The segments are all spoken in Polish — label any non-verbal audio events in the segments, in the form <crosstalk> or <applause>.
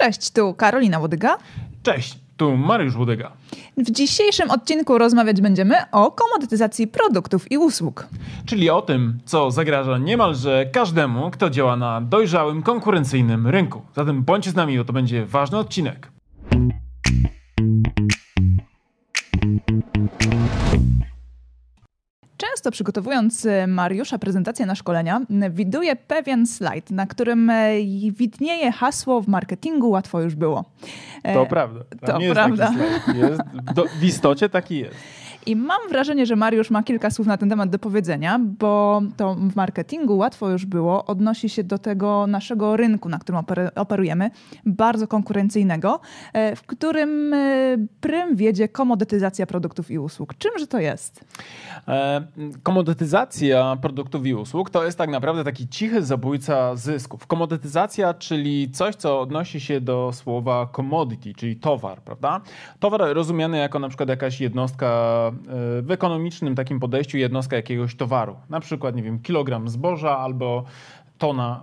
Cześć, tu Karolina Łodyga. Cześć, tu Mariusz Łodyga. W dzisiejszym odcinku rozmawiać będziemy o komodytyzacji produktów i usług. Czyli o tym, co zagraża niemalże każdemu, kto działa na dojrzałym, konkurencyjnym rynku. Zatem bądźcie z nami, bo to będzie ważny odcinek. Często przygotowując e, Mariusza prezentację na szkolenia, widuję pewien slajd, na którym e, widnieje hasło w marketingu łatwo już było. To prawda. Tam to prawda. Jest, do, w istocie taki jest. I mam wrażenie, że Mariusz ma kilka słów na ten temat do powiedzenia, bo to w marketingu łatwo już było, odnosi się do tego naszego rynku, na którym operujemy, bardzo konkurencyjnego, e, w którym e, prym wiedzie komodytyzacja produktów i usług. Czymże to jest? E, komodytyzacja produktów i usług to jest tak naprawdę taki cichy zabójca zysków. Komodytyzacja, czyli coś, co odnosi się do słowa commodity, czyli towar, prawda? Towar rozumiany jako na przykład jakaś jednostka w ekonomicznym takim podejściu jednostka jakiegoś towaru. Na przykład, nie wiem, kilogram zboża albo tona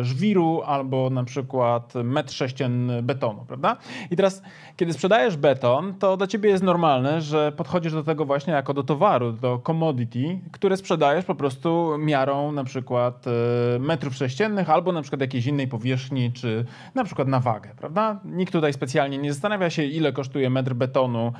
e, żwiru albo na przykład metr sześcienny betonu, prawda? I teraz, kiedy sprzedajesz beton, to dla ciebie jest normalne, że podchodzisz do tego właśnie jako do towaru, do commodity, które sprzedajesz po prostu miarą na przykład e, metrów sześciennych albo na przykład jakiejś innej powierzchni, czy na przykład na wagę, prawda? Nikt tutaj specjalnie nie zastanawia się, ile kosztuje metr betonu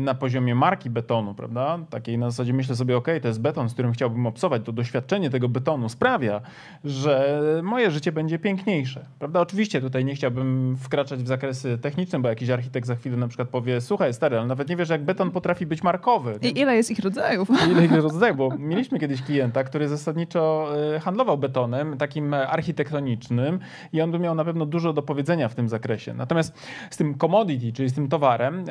na poziomie marki betonu, prawda? Takiej na zasadzie myślę sobie, ok, to jest beton, z którym chciałbym obsować, to doświadczenie tego betonu sprawia, że moje życie będzie piękniejsze. Prawda? Oczywiście tutaj nie chciałbym wkraczać w zakresy techniczne, bo jakiś architekt za chwilę na przykład powie, słuchaj stary, ale nawet nie wiesz, jak beton potrafi być markowy. I ile jest ich rodzajów. Ile ich rodzajów, bo mieliśmy kiedyś klienta, który zasadniczo e, handlował betonem, takim architektonicznym i on by miał na pewno dużo do powiedzenia w tym zakresie. Natomiast z tym commodity, czyli z tym towarem,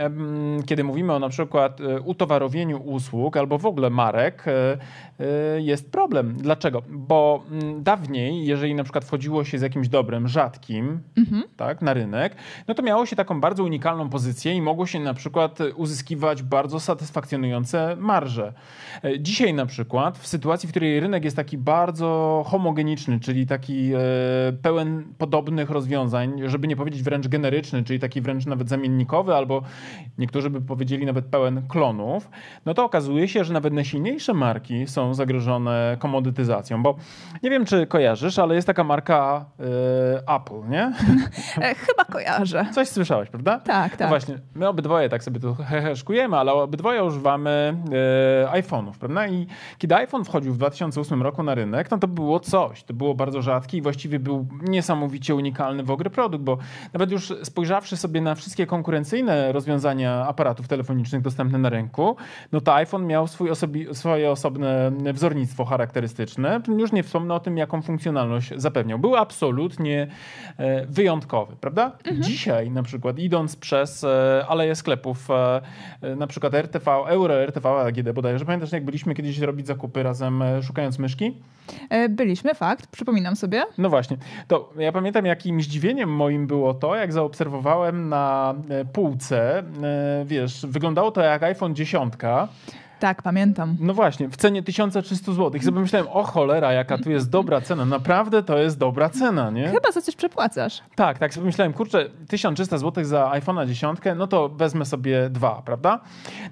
kiedy mówimy o na przykład e, utowarowieniu usług albo w ogóle marek, e, jest problem. Dlaczego? Bo dawniej dawniej, jeżeli na przykład wchodziło się z jakimś dobrem rzadkim mhm. tak, na rynek, no to miało się taką bardzo unikalną pozycję i mogło się na przykład uzyskiwać bardzo satysfakcjonujące marże. E, dzisiaj na przykład w sytuacji, w której rynek jest taki bardzo homogeniczny, czyli taki e, pełen podobnych rozwiązań, żeby nie powiedzieć wręcz generyczny, czyli taki wręcz nawet zamiennikowy, albo niektórzy by powiedzieli nawet pełen klonów, no to okazuje się, że nawet najsilniejsze marki są zagrożone komodytyzacją, bo nie wiem, czy kojarzysz, ale jest taka marka y, Apple, nie? <laughs> E, chyba kojarzę. Coś słyszałaś, prawda? Tak, tak. No właśnie, my obydwoje tak sobie tu heheszkujemy, ale obydwoje używamy y, iPhone'ów, prawda? I kiedy iPhone wchodził w 2008 roku na rynek, no to było coś. To było bardzo rzadkie i właściwie był niesamowicie unikalny w ogóle produkt, bo nawet już spojrzawszy sobie na wszystkie konkurencyjne rozwiązania aparatów telefonicznych dostępne na rynku, no to iPhone miał swój osobi- swoje osobne wzornictwo charakterystyczne. Już nie wspomnę o tym, jaką funkcjonalność zapewniał. Był absolutnie e, wyjątkowy, prawda? Mhm. Dzisiaj na przykład idąc przez e, aleje sklepów, e, na przykład RTV, Euro, RTV, AGD bodajże, pamiętasz jak byliśmy kiedyś robić zakupy razem szukając myszki? Byliśmy, fakt, przypominam sobie. No właśnie. To ja pamiętam, jakim zdziwieniem moim było to, jak zaobserwowałem na półce, wiesz, wyglądało to jak iPhone 10, tak, pamiętam. No właśnie, w cenie 1300 zł. I sobie myślałem, o cholera, jaka tu jest dobra cena. Naprawdę to jest dobra cena, nie? Chyba za coś przepłacasz. Tak, tak sobie myślałem, kurczę, 1300 zł za iPhone'a 10, no to wezmę sobie dwa, prawda?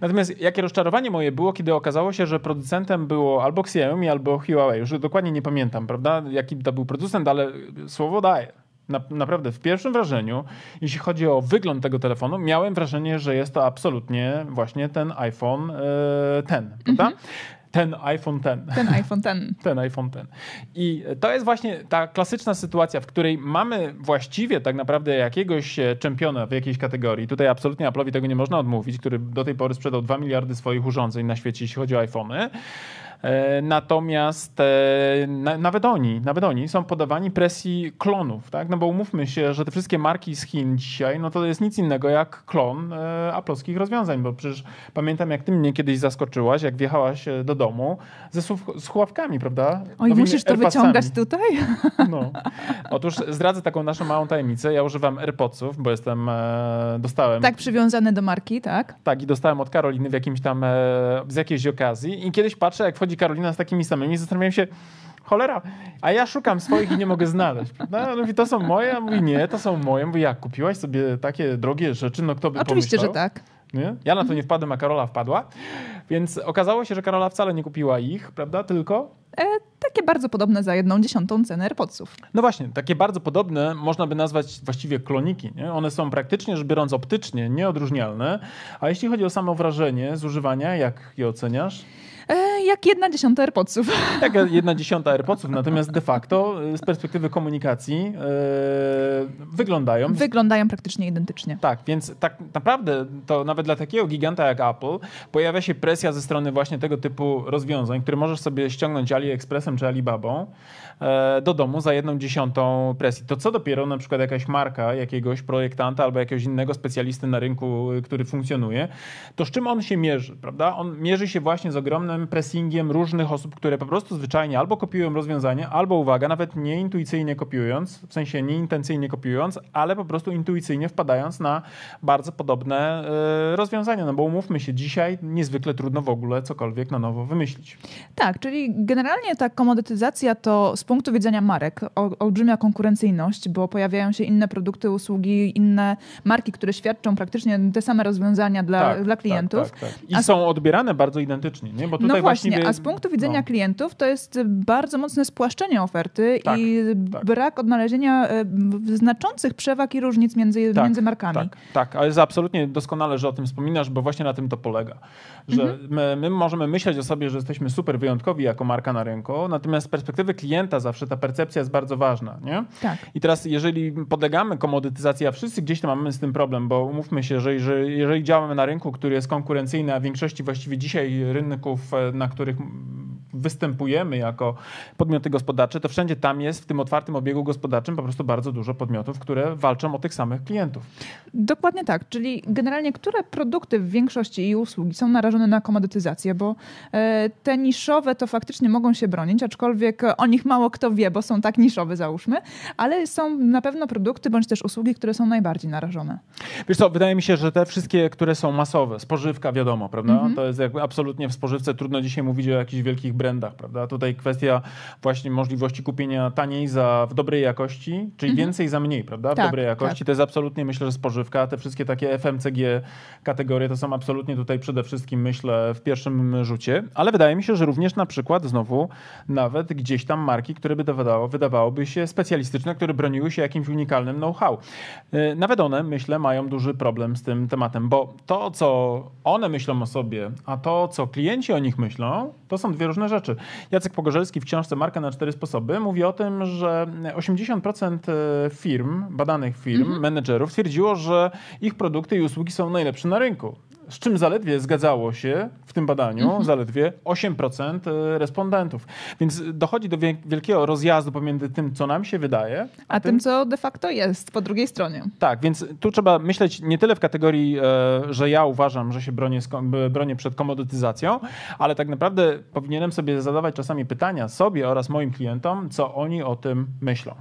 Natomiast jakie rozczarowanie moje było, kiedy okazało się, że producentem było albo Xiaomi, albo Huawei. Już dokładnie nie pamiętam, prawda, jaki to był producent, ale słowo daję na, naprawdę w pierwszym wrażeniu, jeśli chodzi o wygląd tego telefonu, miałem wrażenie, że jest to absolutnie właśnie ten iPhone e, ten, prawda? Mhm. Ten iPhone ten. Ten iPhone ten. <laughs> ten iPhone ten. I to jest właśnie ta klasyczna sytuacja, w której mamy właściwie tak naprawdę jakiegoś e, czempiona w jakiejś kategorii. Tutaj absolutnie Apple'owi tego nie można odmówić, który do tej pory sprzedał 2 miliardy swoich urządzeń na świecie, jeśli chodzi o iPhony. E, natomiast e, nawet oni, nawet oni są podawani presji klonów, tak? No bo umówmy się, że te wszystkie marki z Chin dzisiaj, no to jest nic innego jak klon e, aplowskich rozwiązań, bo przecież pamiętam, jak ty mnie kiedyś zaskoczyłaś, jak wjechałaś do domu ze słuchawkami, prawda? Oj, Nowymi musisz to wyciągać tutaj? <laughs> No. Otóż zdradzę taką naszą małą tajemnicę. Ja używam AirPodsów, bo jestem, dostałem... Tak, przywiązany do marki, tak? Tak, i dostałem od Karoliny w jakimś tam, z jakiejś okazji i kiedyś patrzę, jak wchodzi Karolina z takimi samymi, zastanawiam się, cholera, a ja szukam swoich i nie mogę znaleźć. No, mówi, to są moje, a mówi, nie, to są moje. Mówi, jak, kupiłaś sobie takie drogie rzeczy, no kto by Oczywiście, pomyślał? że tak. Nie? Ja na to nie wpadłem, a Karola wpadła. Więc okazało się, że Karola wcale nie kupiła ich, prawda? Tylko E, takie bardzo podobne za jedną dziesiątą cenę AirPodsów. No właśnie, takie bardzo podobne można by nazwać właściwie kloniki. Nie? One są praktycznie rzecz biorąc optycznie nieodróżnialne, a jeśli chodzi o samo wrażenie z używania, jak je oceniasz? E, jak jedna dziesiąta AirPodsów. Jak <laughs> jedna dziesiąta AirPodsów, natomiast de facto y, z perspektywy komunikacji yy, wyglądają. Wyglądają praktycznie identycznie. Tak, więc tak naprawdę to nawet dla takiego giganta jak Apple pojawia się presja ze strony właśnie tego typu rozwiązań, które możesz sobie ściągnąć AliExpressem czy Alibabą e, do domu za jedną dziesiątą presji. To co dopiero na przykład jakaś marka, jakiegoś projektanta albo jakiegoś innego specjalisty na rynku, który funkcjonuje, to z czym on się mierzy, prawda? On mierzy się właśnie z ogromnym pressingiem różnych osób, które po prostu zwyczajnie albo kopiują rozwiązanie, albo uwaga, nawet nie intuicyjnie kopiując, w sensie nie intencyjnie kopiując, ale po prostu intuicyjnie wpadając na bardzo podobne e, rozwiązania. No bo umówmy się, dzisiaj niezwykle trudno w ogóle cokolwiek na nowo wymyślić. Tak, czyli generalnie ta komodytyzacja to z punktu widzenia marek olbrzymia konkurencyjność, bo pojawiają się inne produkty, usługi, inne marki, które świadczą praktycznie te same rozwiązania dla, dla klientów. Tak, tak, tak. I są odbierane bardzo identycznie, nie? Bo tutaj No właśnie, właściwie, a z punktu widzenia no. klientów to jest bardzo mocne spłaszczenie oferty Tak, i tak. brak odnalezienia e, znaczących przewag i różnic między, Tak, między markami. Tak, tak, ale jest absolutnie doskonale, że o tym wspominasz, bo właśnie na tym to polega. Że Mhm. my, my możemy myśleć o sobie, że jesteśmy super wyjątkowi jako marka na rynku, natomiast z perspektywy klienta zawsze ta percepcja jest bardzo ważna. Nie? Tak. I teraz, jeżeli podlegamy komodytyzacji, a wszyscy gdzieś tam mamy z tym problem, bo umówmy się, że jeżeli, jeżeli działamy na rynku, który jest konkurencyjny, a w większości właściwie dzisiaj rynków, na których mm, występujemy jako podmioty gospodarcze, to wszędzie tam jest w tym otwartym obiegu gospodarczym po prostu bardzo dużo podmiotów, które walczą o tych samych klientów. Dokładnie tak, czyli generalnie które produkty w większości i usługi są narażone na komodytyzację, bo e, te niszowe to faktycznie mogą się bronić, aczkolwiek o nich mało kto wie, bo są tak niszowe załóżmy, ale są na pewno produkty bądź też usługi, które są najbardziej narażone. Wiesz co, wydaje mi się, że te wszystkie, które są masowe, spożywka wiadomo, prawda? Mhm. To jest jakby absolutnie w spożywce trudno dzisiaj mówić o jakichś wielkich brandach, prawda? Tutaj kwestia właśnie możliwości kupienia taniej za w dobrej jakości, czyli więcej za mniej, prawda? W Tak, dobrej jakości. tak. To jest absolutnie myślę, że spożywka. Te wszystkie takie FMCG kategorie to są absolutnie tutaj przede wszystkim myślę w pierwszym rzucie, ale wydaje mi się, że również na przykład znowu nawet gdzieś tam marki, które by wydawało, wydawałoby się specjalistyczne, które broniły się jakimś unikalnym know-how. Yy, Nawet one, myślę, mają duży problem z tym tematem, bo to, co one myślą o sobie, a to, co klienci o nich myślą, to są dwie różne rzeczy. Jacek Pogorzelski w książce Marka na cztery sposoby mówi o tym, że 80% firm, badanych firm, menedżerów stwierdziło, że ich produkty i usługi są najlepsze na rynku. Z czym zaledwie zgadzało się w tym badaniu zaledwie 8% respondentów. Więc dochodzi do wie- wielkiego rozjazdu pomiędzy tym, co nam się wydaje, A tym, co de facto jest po drugiej stronie. tak, więc tu trzeba myśleć nie tyle w kategorii, e, że ja uważam, że się bronię, bronię przed komodytyzacją, ale tak naprawdę powinienem sobie zadawać czasami pytania sobie oraz moim klientom, co oni o tym myślą.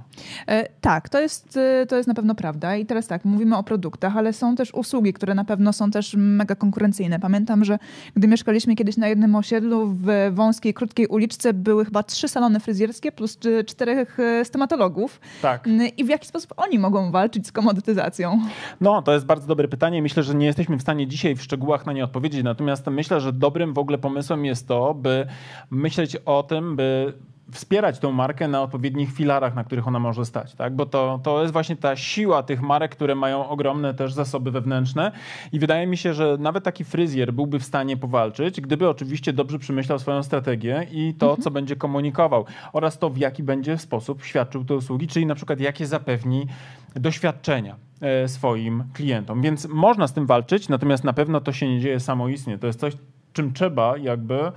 E, Tak, to jest, e, to jest na pewno prawda. I teraz tak, mówimy o produktach, ale są też usługi, które na pewno są też mega konkurencyjne. Pamiętam, że gdy mieszkaliśmy kiedyś na jednym osiedlu w wąskiej, krótkiej uliczce, były chyba trzy salony fryzjerskie plus czterech e, stomatologów. Tak. N- I w jaki sposób oni mogą walczyć z komodytyzacją? No, to jest bardzo dobre pytanie. Myślę, że nie jesteśmy w stanie dzisiaj w szczegółach na nie odpowiedzieć. Natomiast myślę, że dobrym w ogóle pomysłem jest to, by myśleć o tym, by wspierać tą markę na odpowiednich filarach, na których ona może stać, tak? Bo to, to jest właśnie ta siła tych marek, które mają ogromne też zasoby wewnętrzne i wydaje mi się, że nawet taki fryzjer byłby w stanie powalczyć, gdyby oczywiście dobrze przemyślał swoją strategię i to, co będzie komunikował oraz to, w jaki będzie sposób świadczył te usługi, czyli na przykład jakie zapewni doświadczenia e, swoim klientom. Więc można z tym walczyć, natomiast na pewno to się nie dzieje samoistnie. To jest coś, czym trzeba jakby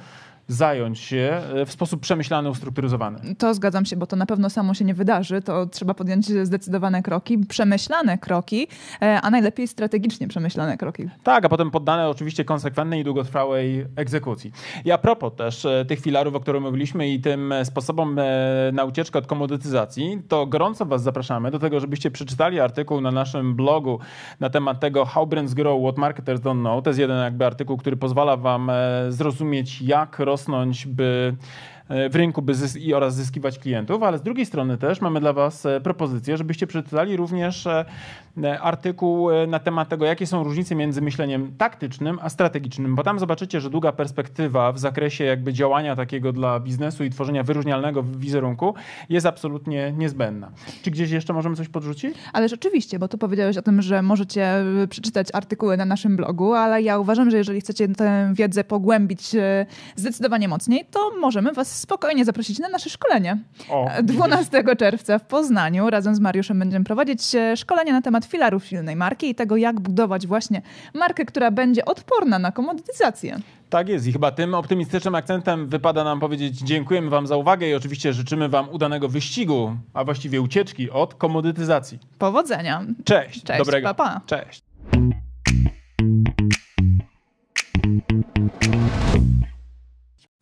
zająć się e, w sposób przemyślany, ustrukturyzowany. To zgadzam się, bo to na pewno samo się nie wydarzy. To trzeba podjąć zdecydowane kroki, przemyślane kroki, e, a najlepiej strategicznie przemyślane kroki. Tak, a potem poddane oczywiście konsekwentnej i długotrwałej egzekucji. I a propos też e, tych filarów, o których mówiliśmy i tym sposobom na ucieczkę od komodytyzacji, to gorąco Was zapraszamy do tego, żebyście przeczytali artykuł na naszym blogu na temat tego How Brands Grow, What Marketers Don't Know. To jest jeden jakby artykuł, który pozwala Wam zrozumieć, jak rosnąć, by w rynku by zys- i oraz zyskiwać klientów, ale z drugiej strony też mamy dla Was propozycję, żebyście przeczytali również artykuł na temat tego, jakie są różnice między myśleniem taktycznym a strategicznym, bo tam zobaczycie, że długa perspektywa w zakresie jakby działania takiego dla biznesu i tworzenia wyróżnialnego wizerunku jest absolutnie niezbędna. Czy gdzieś jeszcze możemy coś podrzucić? Ale rzeczywiście, bo tu powiedziałeś o tym, że możecie przeczytać artykuły na naszym blogu, ale ja uważam, że jeżeli chcecie tę wiedzę pogłębić e, zdecydowanie mocniej, to możemy Was spokojnie zaprosić na nasze szkolenie. O, 12 czerwca w Poznaniu razem z Mariuszem będziemy prowadzić e, szkolenie na temat filarów silnej marki i tego, jak budować właśnie markę, która będzie odporna na komodytyzację. Tak jest i chyba tym optymistycznym akcentem wypada nam powiedzieć dziękujemy Wam za uwagę i oczywiście życzymy Wam udanego wyścigu, a właściwie ucieczki od komodytyzacji. Powodzenia. Cześć. Cześć. Dobrego. Pa, pa. Cześć.